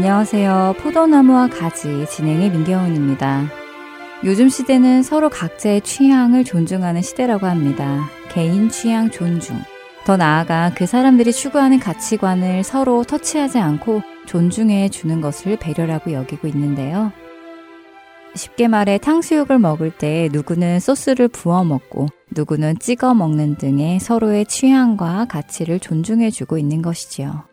안녕하세요. 포도나무와 가지 진행의 민경훈입니다. 요즘 시대는 서로 각자의 취향을 존중하는 시대라고 합니다. 개인 취향 존중. 더 나아가 그 사람들이 추구하는 가치관을 서로 터치하지 않고 존중해 주는 것을 배려라고 여기고 있는데요. 쉽게 말해 탕수육을 먹을 때 누구는 소스를 부어 먹고 누구는 찍어 먹는 등의 서로의 취향과 가치를 존중해 주고 있는 것이지요.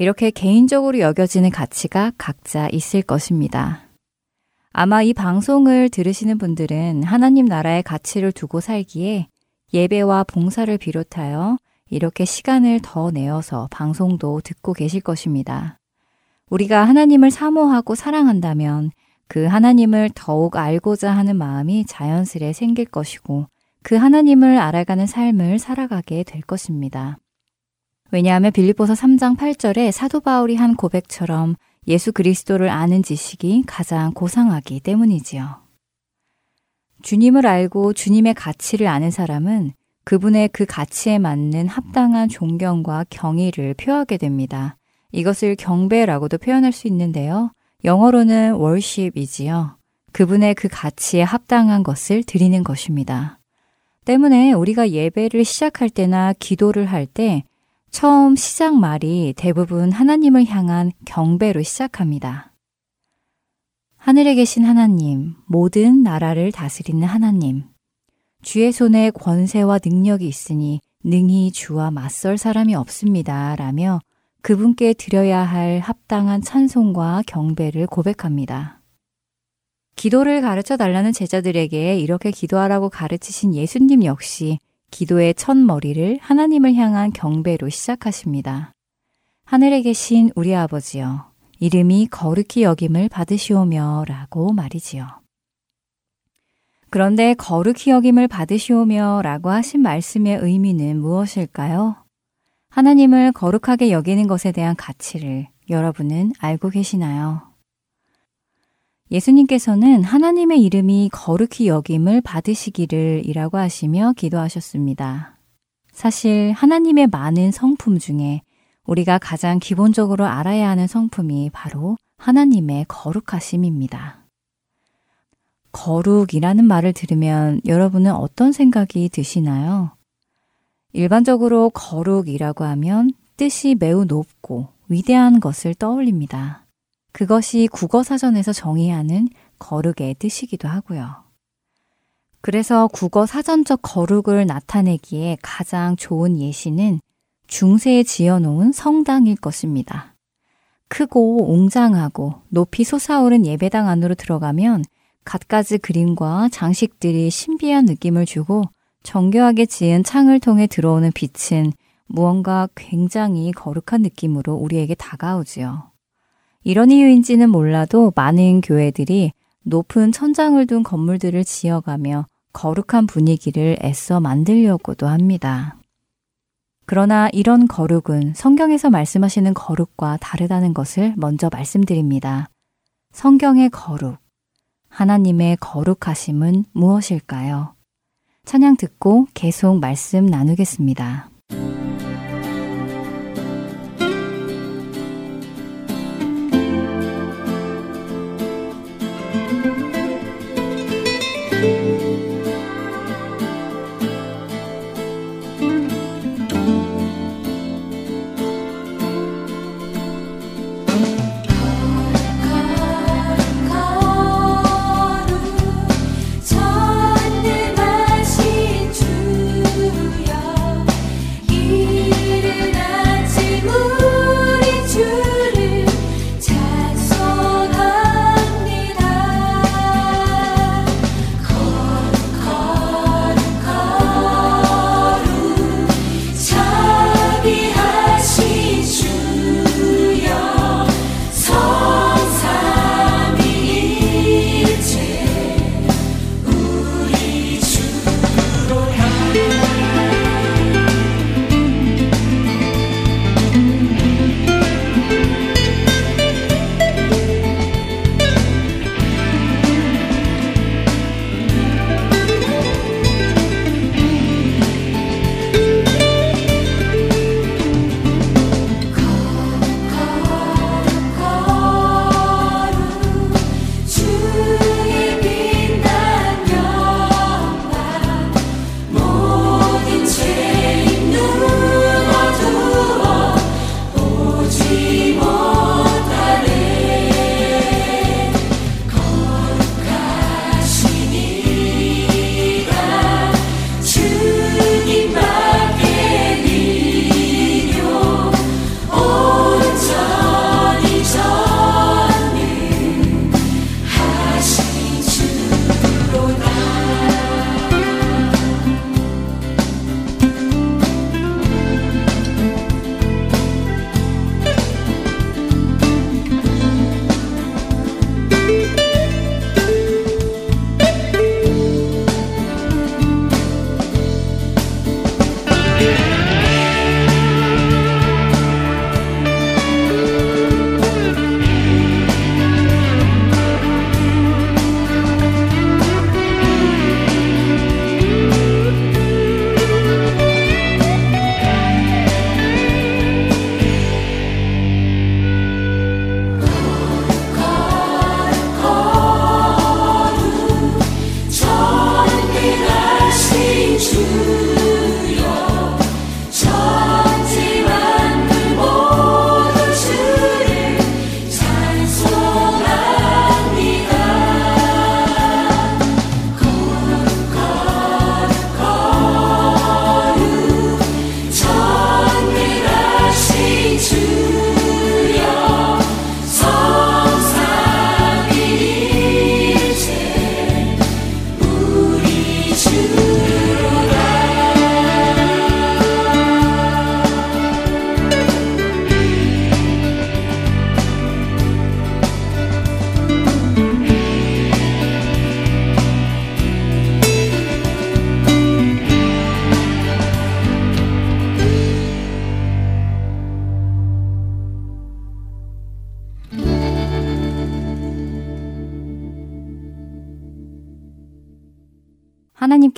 이렇게 개인적으로 여겨지는 가치가 각자 있을 것입니다. 아마 이 방송을 들으시는 분들은 하나님 나라의 가치를 두고 살기에 예배와 봉사를 비롯하여 이렇게 시간을 더 내어서 방송도 듣고 계실 것입니다. 우리가 하나님을 사모하고 사랑한다면 그 하나님을 더욱 알고자 하는 마음이 자연스레 생길 것이고 그 하나님을 알아가는 삶을 살아가게 될 것입니다. 왜냐하면 빌립보서 3장 8절에 사도 바울이 한 고백처럼 예수 그리스도를 아는 지식이 가장 고상하기 때문이지요. 주님을 알고 주님의 가치를 아는 사람은 그분의 그 가치에 맞는 합당한 존경과 경의를 표하게 됩니다. 이것을 경배라고도 표현할 수 있는데요. 영어로는 worship이지요. 그분의 그 가치에 합당한 것을 드리는 것입니다. 때문에 우리가 예배를 시작할 때나 기도를 할 때 처음 시작 말이 대부분 하나님을 향한 경배로 시작합니다. 하늘에 계신 하나님, 모든 나라를 다스리는 하나님, 주의 손에 권세와 능력이 있으니 능히 주와 맞설 사람이 없습니다. 라며 그분께 드려야 할 합당한 찬송과 경배를 고백합니다. 기도를 가르쳐 달라는 제자들에게 이렇게 기도하라고 가르치신 예수님 역시 기도의 첫 머리를 하나님을 향한 경배로 시작하십니다. 하늘에 계신 우리 아버지여, 이름이 거룩히 여김을 받으시오며 라고 말이지요. 그런데 거룩히 여김을 받으시오며 라고 하신 말씀의 의미는 무엇일까요? 하나님을 거룩하게 여기는 것에 대한 가치를 여러분은 알고 계시나요? 예수님께서는 하나님의 이름이 거룩히 여김을 받으시기를 이라고 하시며 기도하셨습니다. 사실 하나님의 많은 성품 중에 우리가 가장 기본적으로 알아야 하는 성품이 바로 하나님의 거룩하심입니다. 거룩이라는 말을 들으면 여러분은 어떤 생각이 드시나요? 일반적으로 거룩이라고 하면 뜻이 매우 높고 위대한 것을 떠올립니다. 그것이 국어사전에서 정의하는 거룩의 뜻이기도 하고요. 그래서 국어 사전적 거룩을 나타내기에 가장 좋은 예시는 중세에 지어놓은 성당일 것입니다. 크고 웅장하고 높이 솟아오른 예배당 안으로 들어가면 갖가지 그림과 장식들이 신비한 느낌을 주고 정교하게 지은 창을 통해 들어오는 빛은 무언가 굉장히 거룩한 느낌으로 우리에게 다가오지요. 이런 이유인지는 몰라도 많은 교회들이 높은 천장을 둔 건물들을 지어가며 거룩한 분위기를 애써 만들려고도 합니다. 그러나 이런 거룩은 성경에서 말씀하시는 거룩과 다르다는 것을 먼저 말씀드립니다. 성경의 거룩, 하나님의 거룩하심은 무엇일까요? 찬양 듣고 계속 말씀 나누겠습니다.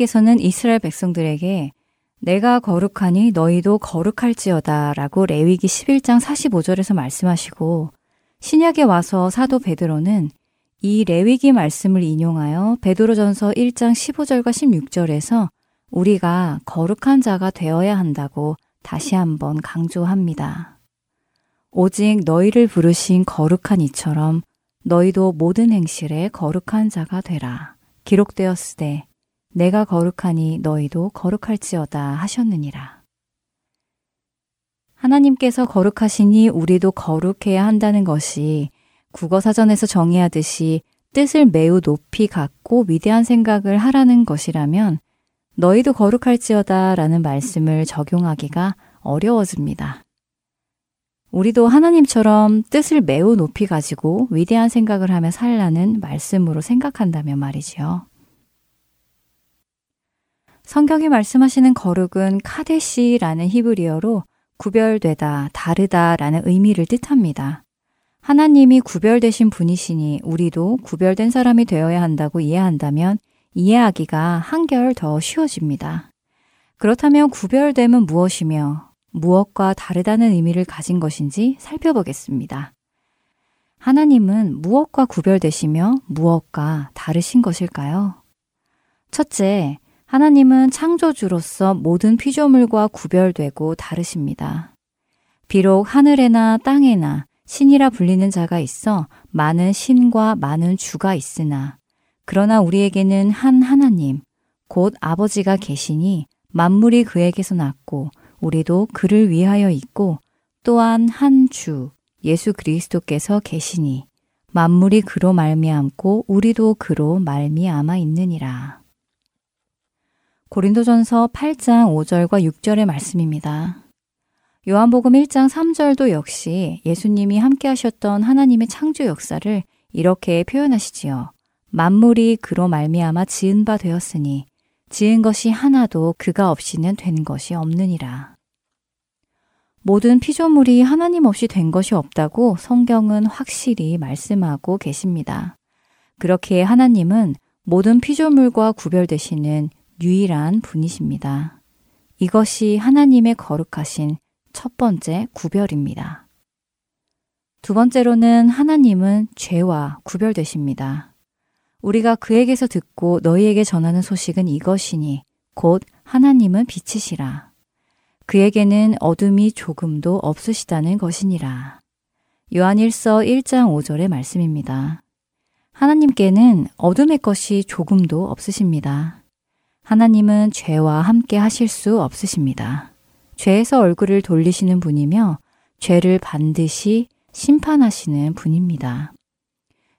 하나님께서는 이스라엘 백성들에게 내가 거룩하니 너희도 거룩할지어다 라고 레위기 11장 45절에서 말씀하시고 신약에 와서 사도 베드로는 이 레위기 말씀을 인용하여 베드로전서 1장 15절과 16절에서 우리가 거룩한 자가 되어야 한다고 다시 한번 강조합니다. 오직 너희를 부르신 거룩한 이처럼 너희도 모든 행실에 거룩한 자가 되라. 기록되었으되 내가 거룩하니 너희도 거룩할지어다 하셨느니라. 하나님께서 거룩하시니 우리도 거룩해야 한다는 것이 국어사전에서 정의하듯이 뜻을 매우 높이 갖고 위대한 생각을 하라는 것이라면 너희도 거룩할지어다 라는 말씀을 적용하기가 어려워집니다. 우리도 하나님처럼 뜻을 매우 높이 가지고 위대한 생각을 하며 살라는 말씀으로 생각한다면 말이지요. 성경이 말씀하시는 거룩은 카데시라는 히브리어로 구별되다, 다르다라는 의미를 뜻합니다. 하나님이 구별되신 분이시니 우리도 구별된 사람이 되어야 한다고 이해한다면 이해하기가 한결 더 쉬워집니다. 그렇다면 구별됨은 무엇이며 무엇과 다르다는 의미를 가진 것인지 살펴보겠습니다. 하나님은 무엇과 구별되시며 무엇과 다르신 것일까요? 첫째, 하나님은 창조주로서 모든 피조물과 구별되고 다르십니다. 비록 하늘에나 땅에나 신이라 불리는 자가 있어 많은 신과 많은 주가 있으나 그러나 우리에게는 한 하나님, 곧 아버지가 계시니 만물이 그에게서 났고 우리도 그를 위하여 있고 또한 한 주, 예수 그리스도께서 계시니 만물이 그로 말미암고 우리도 그로 말미암아 있느니라. 고린도전서 8장 5절과 6절의 말씀입니다. 요한복음 1장 3절도 역시 예수님이 함께 하셨던 하나님의 창조 역사를 이렇게 표현하시지요. 만물이 그로 말미암아 지은 바 되었으니 지은 것이 하나도 그가 없이는 된 것이 없느니라. 모든 피조물이 하나님 없이 된 것이 없다고 성경은 확실히 말씀하고 계십니다. 그렇게 하나님은 모든 피조물과 구별되시는 유일한 분이십니다. 이것이 하나님의 거룩하신 첫 번째 구별입니다. 두 번째로는 하나님은 죄와 구별되십니다. 우리가 그에게서 듣고 너희에게 전하는 소식은 이것이니 곧 하나님은 빛이시라. 그에게는 어둠이 조금도 없으시다는 것이니라. 요한일서 1장 5절의 말씀입니다. 하나님께는 어둠의 것이 조금도 없으십니다. 하나님은 죄와 함께 하실 수 없으십니다. 죄에서 얼굴을 돌리시는 분이며 죄를 반드시 심판하시는 분입니다.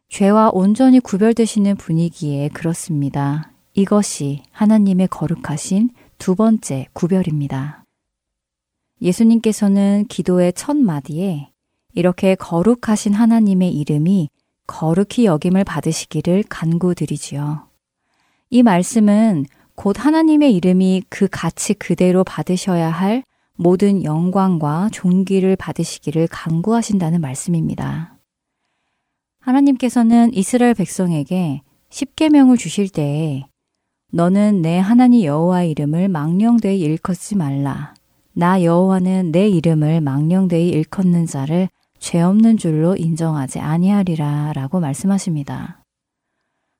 죄와 온전히 구별되시는 분이기에 그렇습니다. 이것이 하나님의 거룩하신 두 번째 구별입니다. 예수님께서는 기도의 첫 마디에 이렇게 거룩하신 하나님의 이름이 거룩히 여김을 받으시기를 간구드리지요. 이 말씀은 곧 하나님의 이름이 그 가치 그대로 받으셔야 할 모든 영광과 존귀를 받으시기를 강구하신다는 말씀입니다. 하나님께서는 이스라엘 백성에게 십계명을 주실 때에 너는 내 하나님 여호와의 이름을 망령되이 일컫지 말라. 나 여호와는 내 이름을 망령되이 일컫는 자를 죄 없는 줄로 인정하지 아니하리라 라고 말씀하십니다.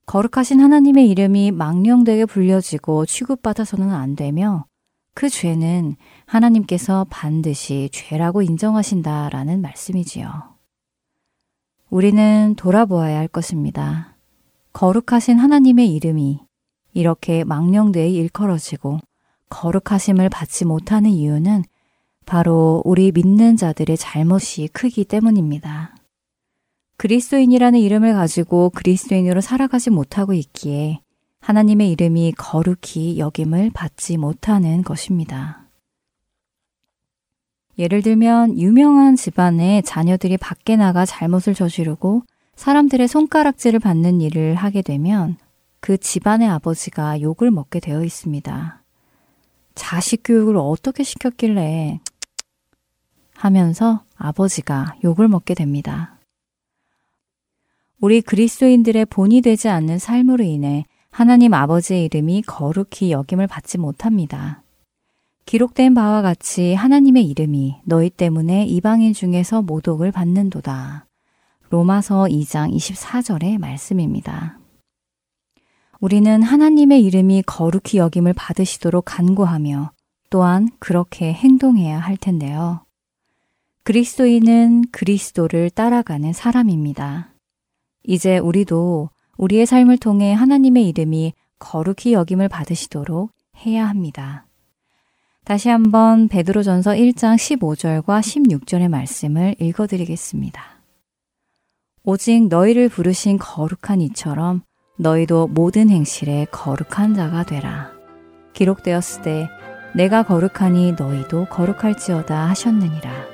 거룩하신 하나님의 이름이 망령되게 불려지고 취급받아서는 안 되며 그 죄는 하나님께서 반드시 죄라고 인정하신다라는 말씀이지요. 우리는 돌아보아야 할 것입니다. 거룩하신 하나님의 이름이 이렇게 망령되이 일컬어지고 거룩하심을 받지 못하는 이유는 바로 우리 믿는 자들의 잘못이 크기 때문입니다. 그리스도인이라는 이름을 가지고 그리스도인으로 살아가지 못하고 있기에 하나님의 이름이 거룩히 여김을 받지 못하는 것입니다. 예를 들면 유명한 집안의 자녀들이 밖에 나가 잘못을 저지르고 사람들의 손가락질을 받는 일을 하게 되면 그 집안의 아버지가 욕을 먹게 되어 있습니다. 자식 교육을 어떻게 시켰길래 하면서 아버지가 욕을 먹게 됩니다. 우리 그리스도인들의 본이 되지 않는 삶으로 인해 하나님 아버지의 이름이 거룩히 여김을 받지 못합니다. 기록된 바와 같이 하나님의 이름이 너희 때문에 이방인 중에서 모독을 받는도다. 로마서 2장 24절의 말씀입니다. 우리는 하나님의 이름이 거룩히 여김을 받으시도록 간구하며 또한 그렇게 행동해야 할 텐데요. 그리스도인은 그리스도를 따라가는 사람입니다. 이제 우리도 우리의 삶을 통해 하나님의 이름이 거룩히 여김을 받으시도록 해야 합니다. 다시 한번 베드로전서 1장 15절과 16절의 말씀을 읽어 드리겠습니다. 오직 너희를 부르신 거룩한 이처럼 너희도 모든 행실에 거룩한 자가 되라. 기록되었을 때 내가 거룩하니 너희도 거룩할지어다 하셨느니라.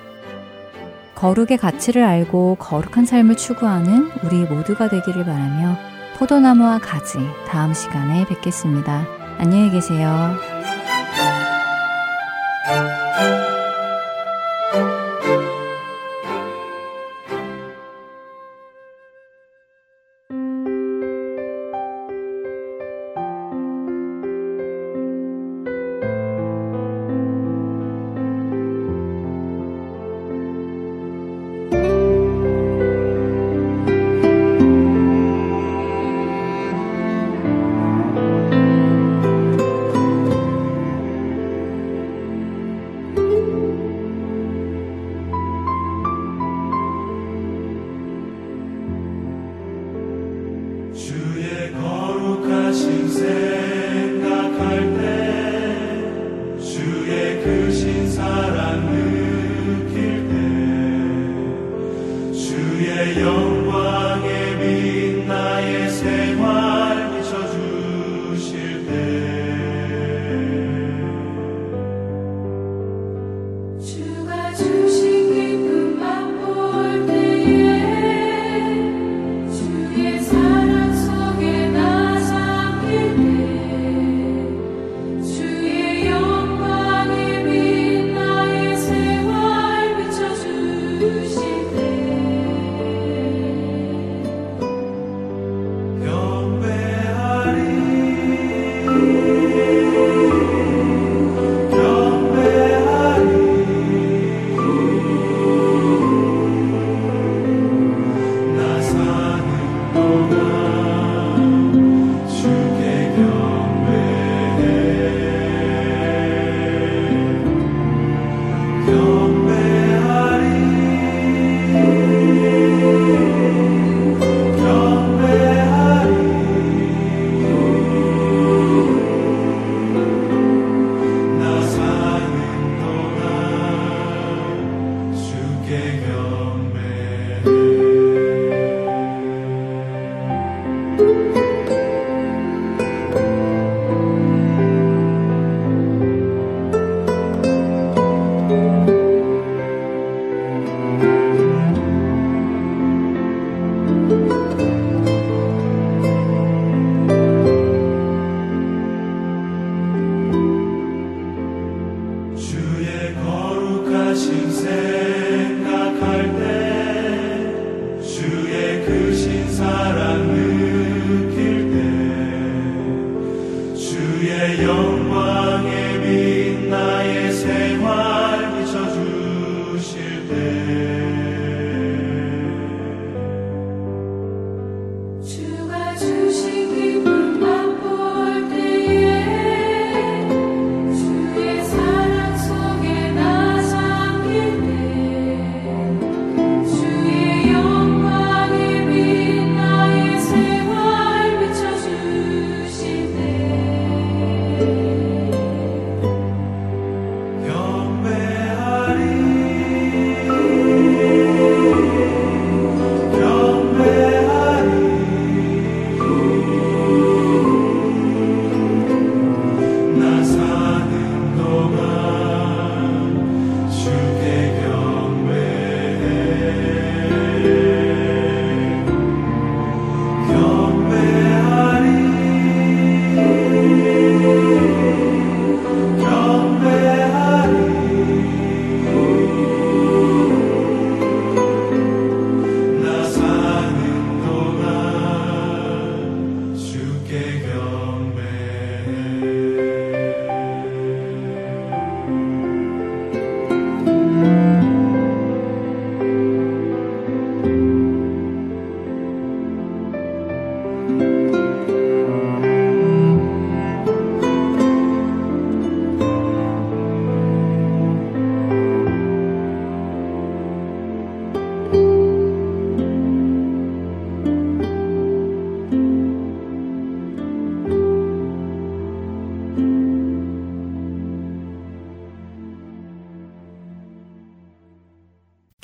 거룩의 가치를 알고 거룩한 삶을 추구하는 우리 모두가 되기를 바라며 포도나무와 가지 다음 시간에 뵙겠습니다. 안녕히 계세요.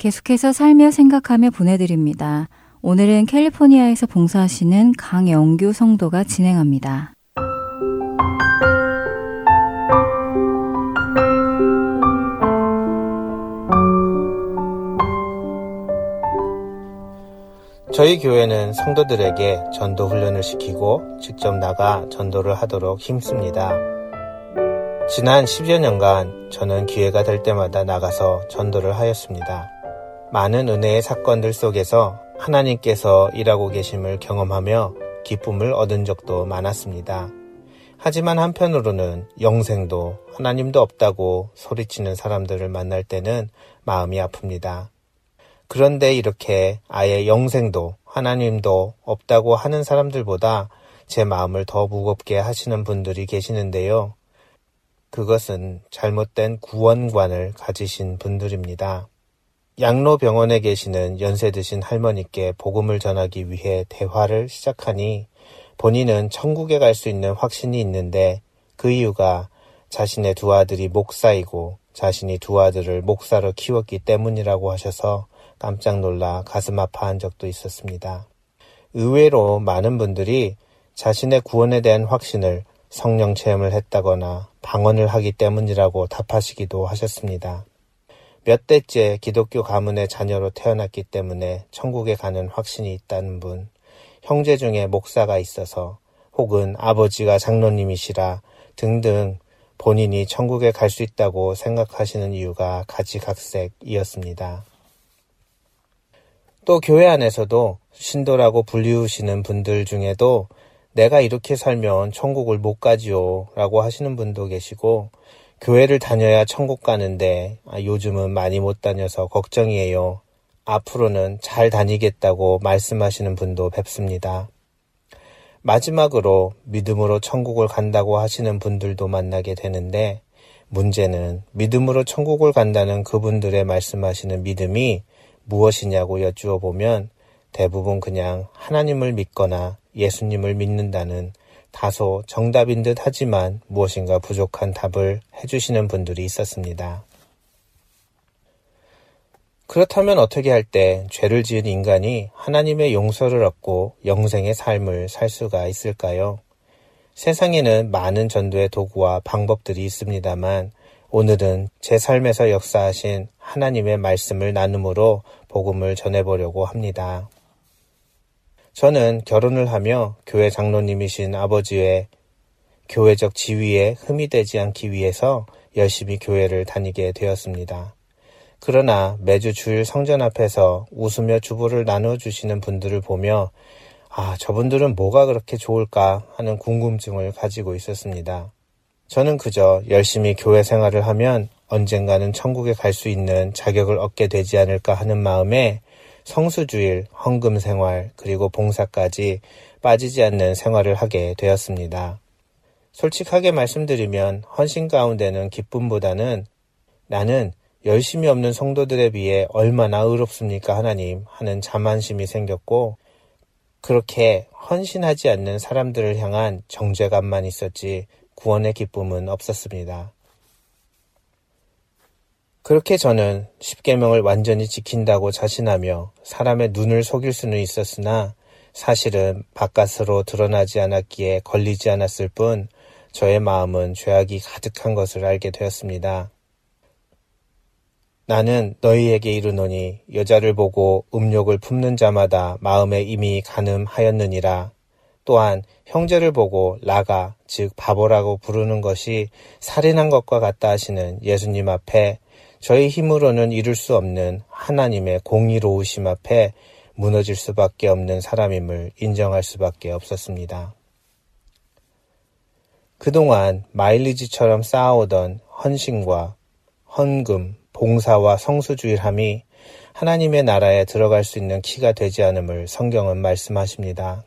계속해서 살며 생각하며 보내드립니다. 오늘은 캘리포니아에서 봉사하시는 강영규 성도가 진행합니다. 저희 교회는 성도들에게 전도 훈련을 시키고 직접 나가 전도를 하도록 힘씁니다. 지난 10여 년간 저는 기회가 될 때마다 나가서 전도를 하였습니다. 많은 은혜의 사건들 속에서 하나님께서 일하고 계심을 경험하며 기쁨을 얻은 적도 많았습니다. 하지만 한편으로는 영생도 하나님도 없다고 소리치는 사람들을 만날 때는 마음이 아픕니다. 그런데 이렇게 아예 영생도 하나님도 없다고 하는 사람들보다 제 마음을 더 무겁게 하시는 분들이 계시는데요. 그것은 잘못된 구원관을 가지신 분들입니다. 양로병원에 계시는 연세 드신 할머니께 복음을 전하기 위해 대화를 시작하니 본인은 천국에 갈 수 있는 확신이 있는데 그 이유가 자신의 두 아들이 목사이고 자신이 두 아들을 목사로 키웠기 때문이라고 하셔서 깜짝 놀라 가슴 아파한 적도 있었습니다. 의외로 많은 분들이 자신의 구원에 대한 확신을 성령 체험을 했다거나 방언을 하기 때문이라고 답하시기도 하셨습니다. 몇 대째 기독교 가문의 자녀로 태어났기 때문에 천국에 가는 확신이 있다는 분, 형제 중에 목사가 있어서 혹은 아버지가 장로님이시라 등등 본인이 천국에 갈 수 있다고 생각하시는 이유가 가지각색이었습니다. 또 교회 안에서도 신도라고 불리우시는 분들 중에도 내가 이렇게 살면 천국을 못 가지요 라고 하시는 분도 계시고 교회를 다녀야 천국 가는데 아, 요즘은 많이 못 다녀서 걱정이에요. 앞으로는 잘 다니겠다고 말씀하시는 분도 뵙습니다. 마지막으로 믿음으로 천국을 간다고 하시는 분들도 만나게 되는데 문제는 믿음으로 천국을 간다는 그분들의 말씀하시는 믿음이 무엇이냐고 여쭈어 보면 대부분 그냥 하나님을 믿거나 예수님을 믿는다는 다소 정답인 듯 하지만 무엇인가 부족한 답을 해주시는 분들이 있었습니다. 그렇다면 어떻게 할 때 죄를 지은 인간이 하나님의 용서를 얻고 영생의 삶을 살 수가 있을까요? 세상에는 많은 전도의 도구와 방법들이 있습니다만 오늘은 제 삶에서 역사하신 하나님의 말씀을 나눔으로 복음을 전해보려고 합니다. 저는 결혼을 하며 교회 장로님이신 아버지의 교회적 지위에 흠이 되지 않기 위해서 열심히 교회를 다니게 되었습니다. 그러나 매주 주일 성전 앞에서 웃으며 주부를 나눠주시는 분들을 보며 아, 저분들은 뭐가 그렇게 좋을까 하는 궁금증을 가지고 있었습니다. 저는 그저 열심히 교회 생활을 하면 언젠가는 천국에 갈 수 있는 자격을 얻게 되지 않을까 하는 마음에 성수주일, 헌금 생활, 그리고 봉사까지 빠지지 않는 생활을 하게 되었습니다. 솔직하게 말씀드리면 헌신 가운데는 기쁨보다는 나는 열심히 없는 성도들에 비해 얼마나 의롭습니까 하나님 하는 자만심이 생겼고 그렇게 헌신하지 않는 사람들을 향한 정죄감만 있었지 구원의 기쁨은 없었습니다. 그렇게 저는 십계명을 완전히 지킨다고 자신하며 사람의 눈을 속일 수는 있었으나 사실은 바깥으로 드러나지 않았기에 걸리지 않았을 뿐 저의 마음은 죄악이 가득한 것을 알게 되었습니다. 나는 너희에게 이르노니 여자를 보고 음욕을 품는 자마다 마음에 이미 가늠하였느니라. 또한 형제를 보고 라가 즉 바보라고 부르는 것이 살인한 것과 같다 하시는 예수님 앞에 저희 힘으로는 이룰 수 없는 하나님의 공의로우심 앞에 무너질 수밖에 없는 사람임을 인정할 수밖에 없었습니다. 그동안 마일리지처럼 쌓아오던 헌신과 헌금, 봉사와 성수주일함이 하나님의 나라에 들어갈 수 있는 키가 되지 않음을 성경은 말씀하십니다.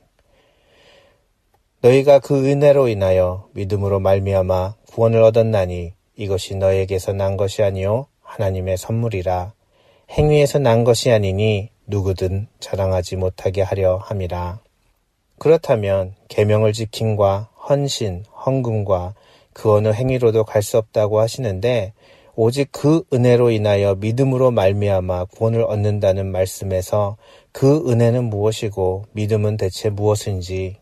너희가 그 은혜로 인하여 믿음으로 말미암아 구원을 얻었나니 이것이 너에게서 난 것이 아니요 하나님의 선물이라 행위에서 난 것이 아니니 누구든 자랑하지 못하게 하려 함이라. 그렇다면 계명을 지킴과 헌신, 헌금과 그 어느 행위로도 갈 수 없다고 하시는데 오직 그 은혜로 인하여 믿음으로 말미암아 구원을 얻는다는 말씀에서 그 은혜는 무엇이고 믿음은 대체 무엇인지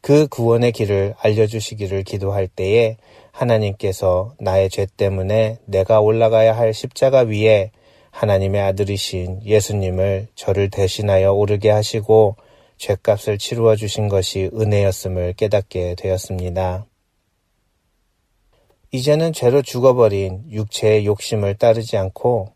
그 구원의 길을 알려주시기를 기도할 때에 하나님께서 나의 죄 때문에 내가 올라가야 할 십자가 위에 하나님의 아들이신 예수님을 저를 대신하여 오르게 하시고 죄값을 치루어 주신 것이 은혜였음을 깨닫게 되었습니다. 이제는 죄로 죽어버린 육체의 욕심을 따르지 않고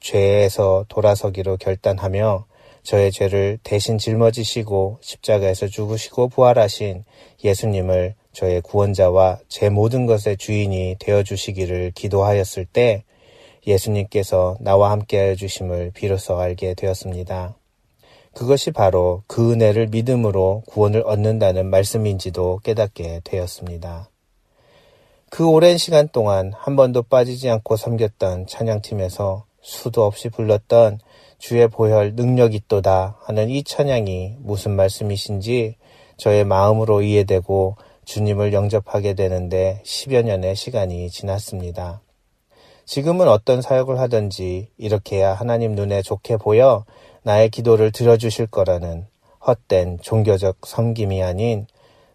죄에서 돌아서기로 결단하며 저의 죄를 대신 짊어지시고 십자가에서 죽으시고 부활하신 예수님을 저의 구원자와 제 모든 것의 주인이 되어 주시기를 기도하였을 때 예수님께서 나와 함께 하여 주심을 비로소 알게 되었습니다. 그것이 바로 그 은혜를 믿음으로 구원을 얻는다는 말씀인지도 깨닫게 되었습니다. 그 오랜 시간 동안 한 번도 빠지지 않고 섬겼던 찬양팀에서 수도 없이 불렀던 주의 보혈 능력 있도다 하는 이 찬양이 무슨 말씀이신지 저의 마음으로 이해되고 주님을 영접하게 되는데 10여 년의 시간이 지났습니다. 지금은 어떤 사역을 하든지 이렇게 해야 하나님 눈에 좋게 보여 나의 기도를 들어주실 거라는 헛된 종교적 섬김이 아닌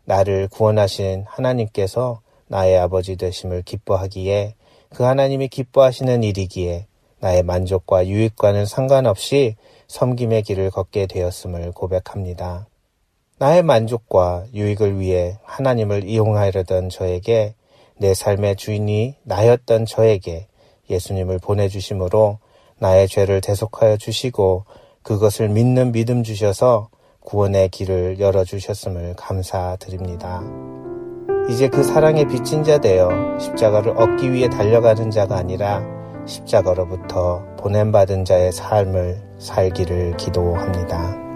나를 구원하신 하나님께서 나의 아버지 되심을 기뻐하기에 그 하나님이 기뻐하시는 일이기에 나의 만족과 유익과는 상관없이 섬김의 길을 걷게 되었음을 고백합니다. 나의 만족과 유익을 위해 하나님을 이용하려던 저에게 내 삶의 주인이 나였던 저에게 예수님을 보내주심으로 나의 죄를 대속하여 주시고 그것을 믿는 믿음 주셔서 구원의 길을 열어주셨음을 감사드립니다. 이제 그 사랑의 빚진 자 되어 십자가를 얻기 위해 달려가는 자가 아니라 십자가로부터 보냄받은 자의 삶을 살기를 기도합니다.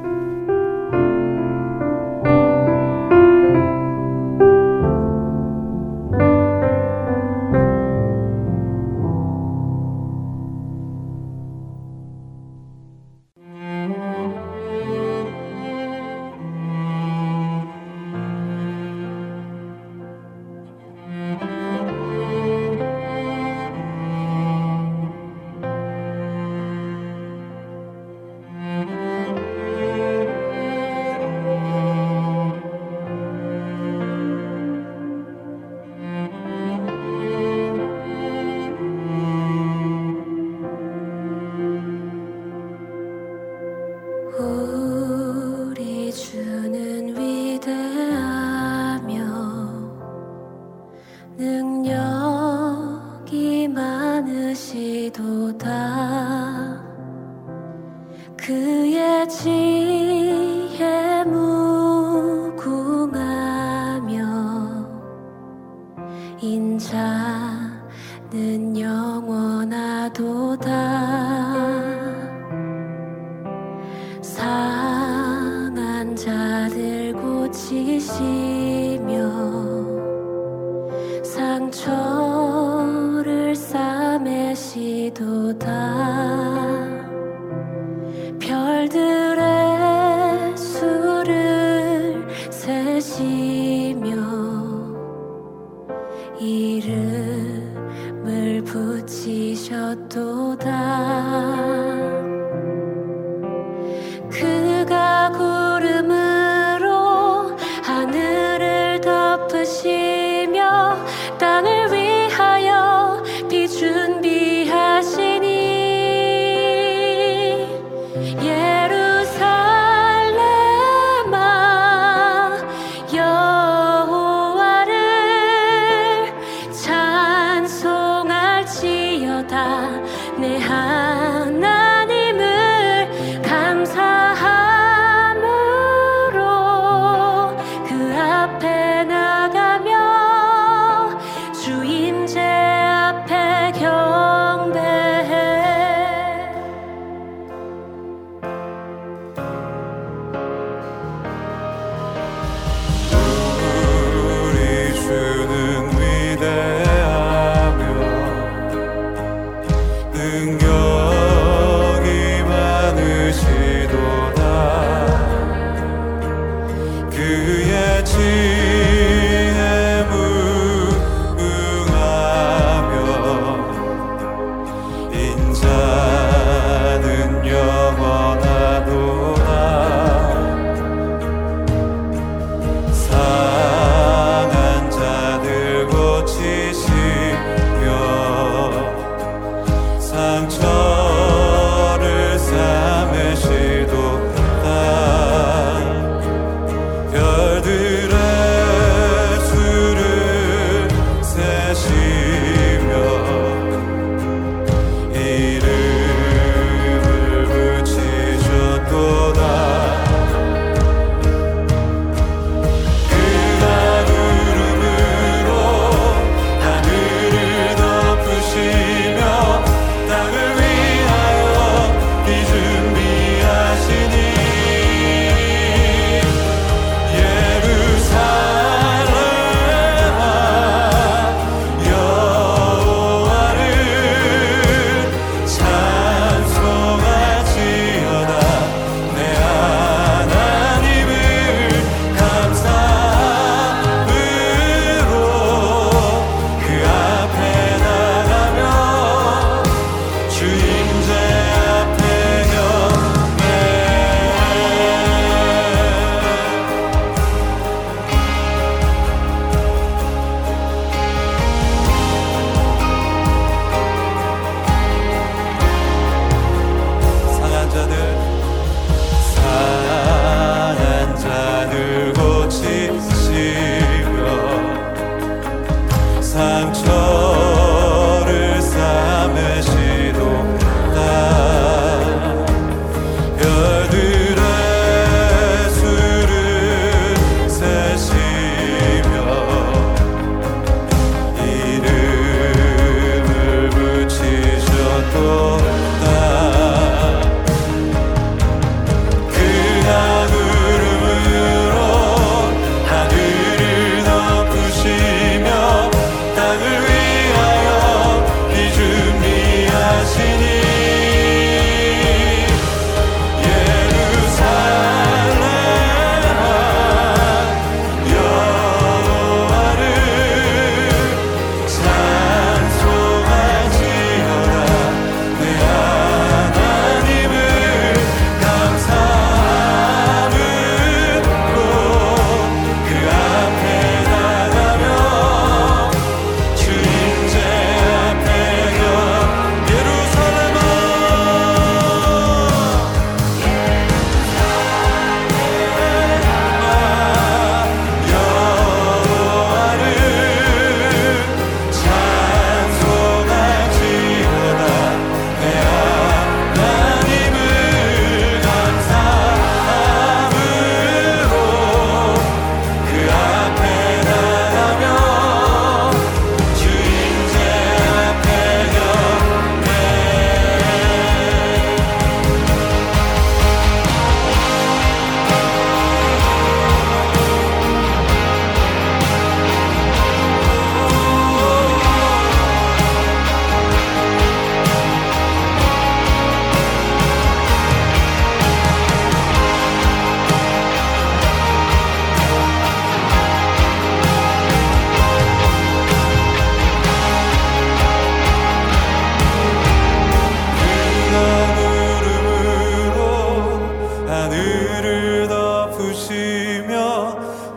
하늘을 덮으시며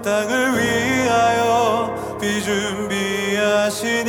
땅을 위하여 비준비하시니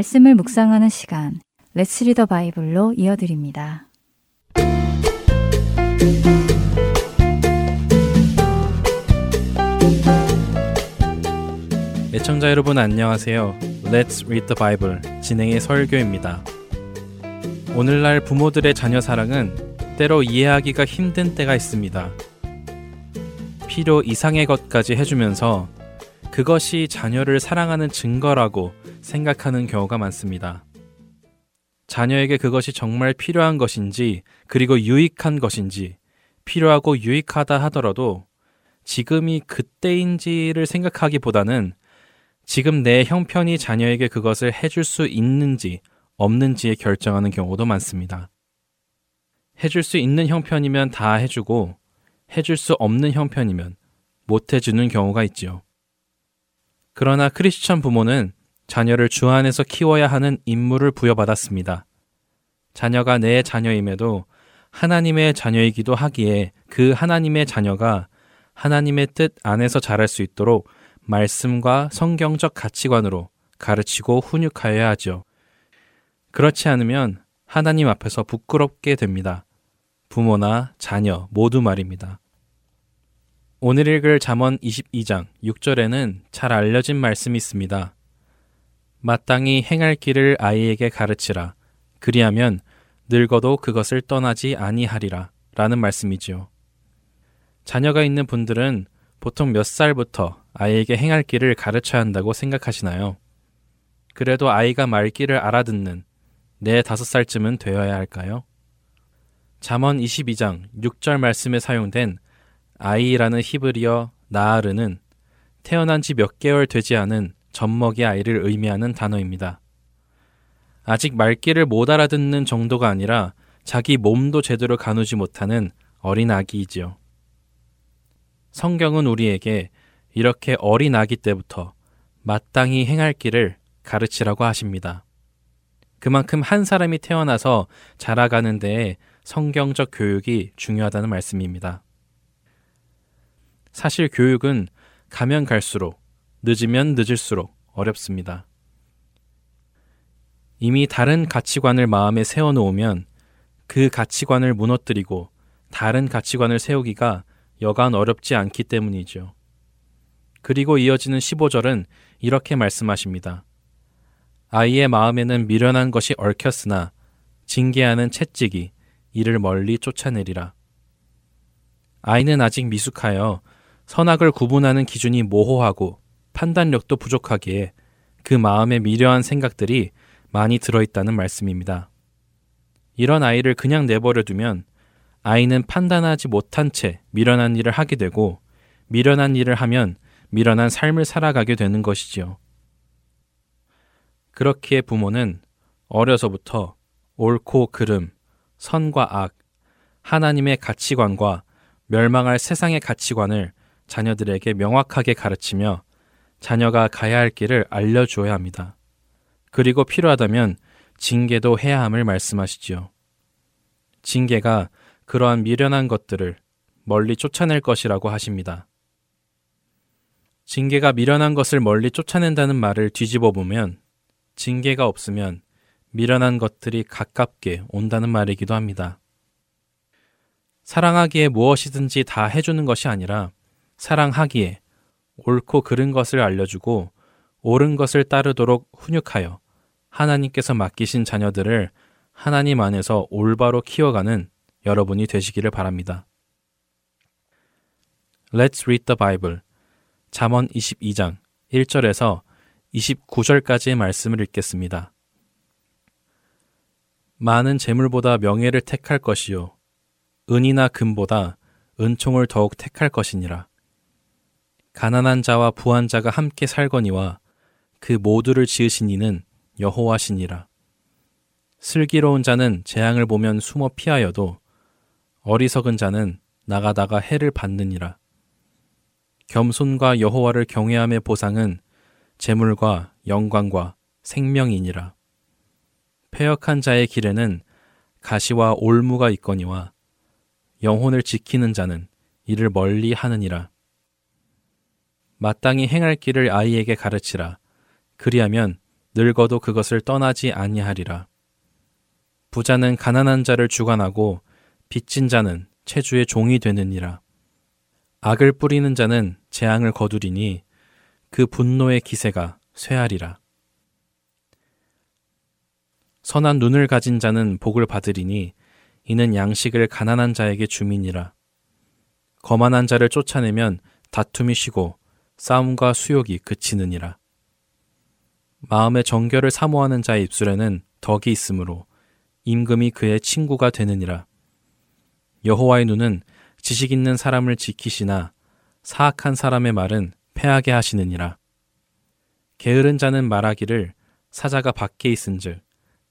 말씀을 묵상하는 시간, 레츠 리더 바이블로 이어드립니다. 애청자 여러분 안녕하세요. Let's Read the Bible 진행의 설교입니다. 오늘날 부모들의 자녀 사랑은 때로 이해하기가 힘든 때가 있습니다. 필요 이상의 것까지 해주면서 그것이 자녀를 사랑하는 증거라고 생각하는 경우가 많습니다. 자녀에게 그것이 정말 필요한 것인지, 그리고 유익한 것인지, 필요하고 유익하다 하더라도 지금이 그때인지를 생각하기보다는 지금 내 형편이 자녀에게 그것을 해줄 수 있는지 없는지에 결정하는 경우도 많습니다. 해줄 수 있는 형편이면 다 해주고 해줄 수 없는 형편이면 못 해주는 경우가 있지요. 그러나 크리스천 부모는 자녀를 주 안에서 키워야 하는 임무를 부여받았습니다. 자녀가 내 자녀임에도 하나님의 자녀이기도 하기에 그 하나님의 자녀가 하나님의 뜻 안에서 자랄 수 있도록 말씀과 성경적 가치관으로 가르치고 훈육하여야 하죠. 그렇지 않으면 하나님 앞에서 부끄럽게 됩니다. 부모나 자녀 모두 말입니다. 오늘 읽을 잠언 22장 6절에는 잘 알려진 말씀이 있습니다. 마땅히 행할 길을 아이에게 가르치라. 그리하면 늙어도 그것을 떠나지 아니하리라. 라는 말씀이지요. 자녀가 있는 분들은 보통 몇 살부터 아이에게 행할 길을 가르쳐야 한다고 생각하시나요? 그래도 아이가 말귀를 알아듣는 네 다섯 살쯤은 되어야 할까요? 잠언 22장 6절 말씀에 사용된 아이라는 히브리어 나아르는 태어난 지 몇 개월 되지 않은 젖먹이 아이를 의미하는 단어입니다. 아직 말귀를 못 알아듣는 정도가 아니라 자기 몸도 제대로 가누지 못하는 어린 아기이지요. 성경은 우리에게 이렇게 어린 아기 때부터 마땅히 행할 길을 가르치라고 하십니다. 그만큼 한 사람이 태어나서 자라가는 데에 성경적 교육이 중요하다는 말씀입니다. 사실 교육은 가면 갈수록 늦으면 늦을수록 어렵습니다. 이미 다른 가치관을 마음에 세워놓으면 그 가치관을 무너뜨리고 다른 가치관을 세우기가 여간 어렵지 않기 때문이죠. 그리고 이어지는 15절은 이렇게 말씀하십니다. 아이의 마음에는 미련한 것이 얽혔으나 징계하는 채찍이 이를 멀리 쫓아내리라. 아이는 아직 미숙하여 선악을 구분하는 기준이 모호하고 판단력도 부족하기에 그 마음에 미려한 생각들이 많이 들어있다는 말씀입니다. 이런 아이를 그냥 내버려 두면 아이는 판단하지 못한 채 미련한 일을 하게 되고 미련한 일을 하면 미련한 삶을 살아가게 되는 것이지요. 그렇기에 부모는 어려서부터 옳고 그름, 선과 악, 하나님의 가치관과 멸망할 세상의 가치관을 자녀들에게 명확하게 가르치며 자녀가 가야 할 길을 알려주어야 합니다. 그리고 필요하다면 징계도 해야 함을 말씀하시지요. 징계가 그러한 미련한 것들을 멀리 쫓아낼 것이라고 하십니다. 징계가 미련한 것을 멀리 쫓아낸다는 말을 뒤집어 보면 징계가 없으면 미련한 것들이 가깝게 온다는 말이기도 합니다. 사랑하기에 무엇이든지 다 해주는 것이 아니라 사랑하기에 옳고 그른 것을 알려주고 옳은 것을 따르도록 훈육하여 하나님께서 맡기신 자녀들을 하나님 안에서 올바로 키워가는 여러분이 되시기를 바랍니다. Let's read the Bible. 잠언 22장 1절에서 29절까지의 말씀을 읽겠습니다. 많은 재물보다 명예를 택할 것이요 은이나 금보다 은총을 더욱 택할 것이니라. 가난한 자와 부한 자가 함께 살거니와 그 모두를 지으신 이는 여호와시니라. 슬기로운 자는 재앙을 보면 숨어 피하여도 어리석은 자는 나가다가 해를 받느니라. 겸손과 여호와를 경외함의 보상은 재물과 영광과 생명이니라. 폐역한 자의 길에는 가시와 올무가 있거니와 영혼을 지키는 자는 이를 멀리 하느니라. 마땅히 행할 길을 아이에게 가르치라. 그리하면 늙어도 그것을 떠나지 아니하리라. 부자는 가난한 자를 주관하고 빚진 자는 체주의 종이 되느니라. 악을 뿌리는 자는 재앙을 거두리니 그 분노의 기세가 쇠하리라. 선한 눈을 가진 자는 복을 받으리니 이는 양식을 가난한 자에게 주민이라. 거만한 자를 쫓아내면 다툼이 쉬고 싸움과 수욕이 그치느니라. 마음의 정결을 사모하는 자의 입술에는 덕이 있으므로 임금이 그의 친구가 되느니라. 여호와의 눈은 지식 있는 사람을 지키시나 사악한 사람의 말은 패하게 하시느니라. 게으른 자는 말하기를 사자가 밖에 있은즉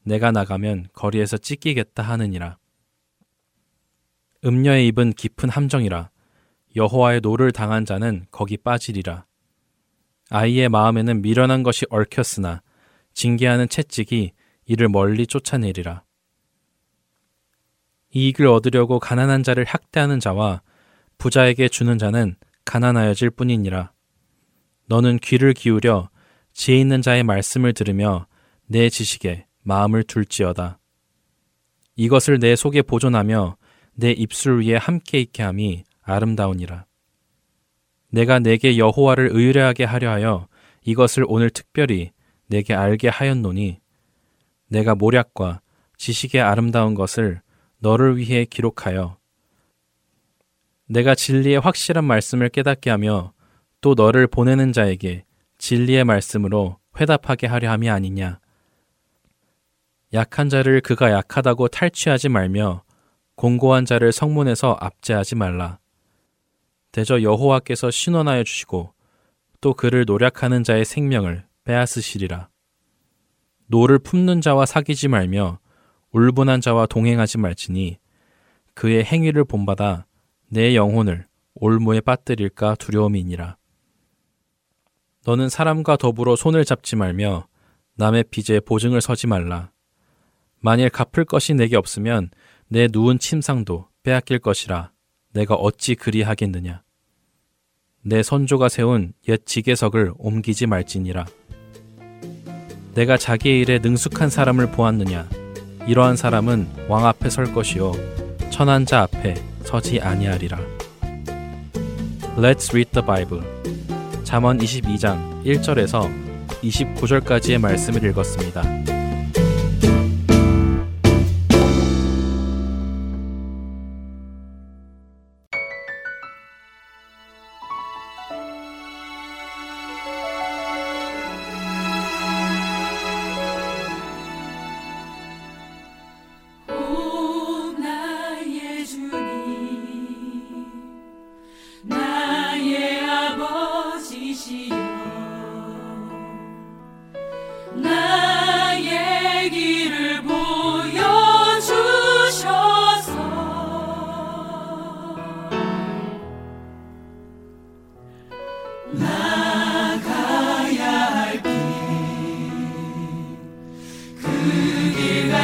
내가 나가면 거리에서 찢기겠다 하느니라. 음녀의 입은 깊은 함정이라 여호와의 노를 당한 자는 거기 빠지리라. 아이의 마음에는 미련한 것이 얽혔으나 징계하는 채찍이 이를 멀리 쫓아내리라. 이익을 얻으려고 가난한 자를 학대하는 자와 부자에게 주는 자는 가난하여질 뿐이니라. 너는 귀를 기울여 지혜 있는 자의 말씀을 들으며 내 지식에 마음을 둘지어다. 이것을 내 속에 보존하며 내 입술 위에 함께 있게 함이 아름다우니라. 내가 내게 여호와를 의뢰하게 하려 하여 이것을 오늘 특별히 내게 알게 하였노니 내가 모략과 지식의 아름다운 것을 너를 위해 기록하여 내가 진리의 확실한 말씀을 깨닫게 하며 또 너를 보내는 자에게 진리의 말씀으로 회답하게 하려 함이 아니냐. 약한 자를 그가 약하다고 탈취하지 말며 공고한 자를 성문에서 압제하지 말라. 대저 여호와께서 신원하여 주시고 또 그를 노력하는 자의 생명을 빼앗으시리라. 노를 품는 자와 사귀지 말며 울분한 자와 동행하지 말지니 그의 행위를 본받아 네 영혼을 올무에 빠뜨릴까 두려움이니라. 너는 사람과 더불어 손을 잡지 말며 남의 빚에 보증을 서지 말라. 만일 갚을 것이 네게 없으면 네 누운 침상도 빼앗길 것이라 내가 어찌 그리하겠느냐. 네 선조가 세운 옛 지계석을 옮기지 말지니라. 내가 자기의 일에 능숙한 사람을 보았느냐. 이러한 사람은 왕 앞에 설 것이요 천한 자 앞에 서지 아니하리라. Let's read the Bible. 잠언 22장 1절에서 29절까지의 말씀을 읽었습니다.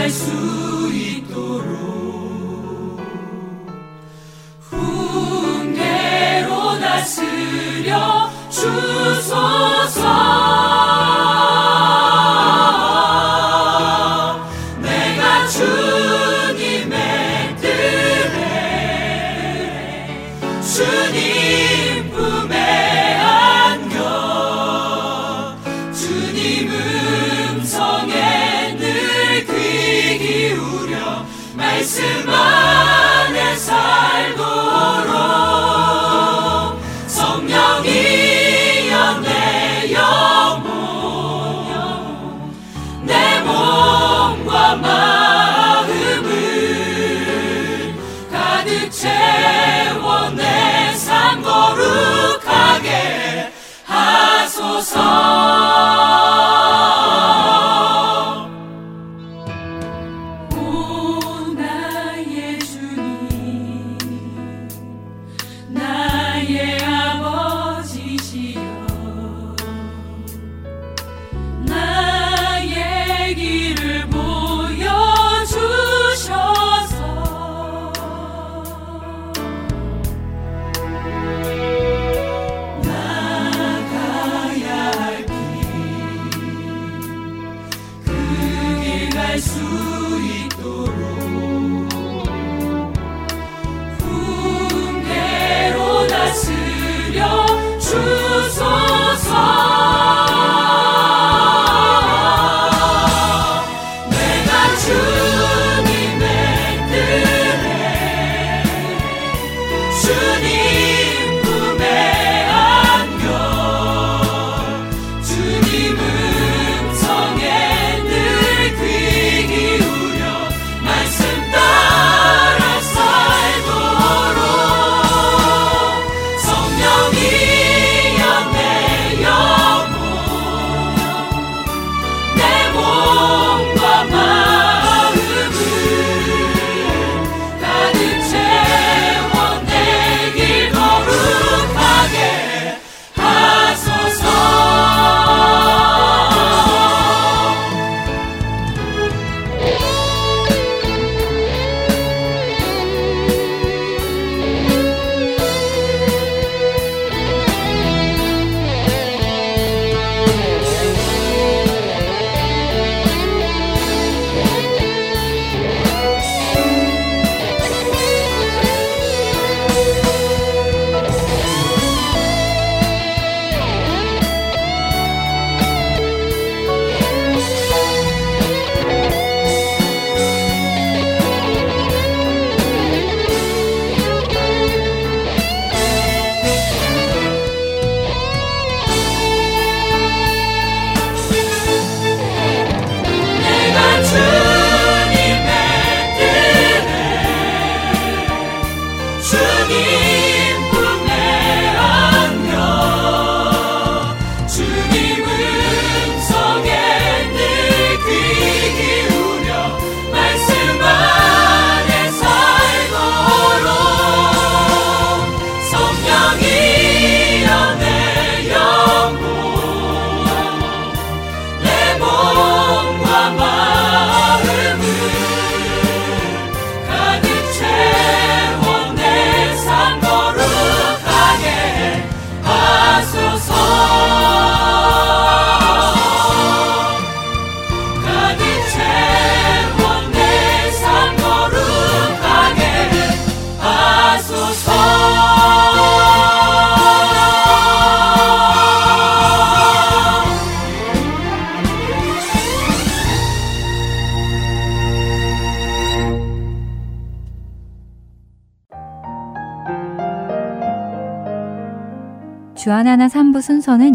Jesus.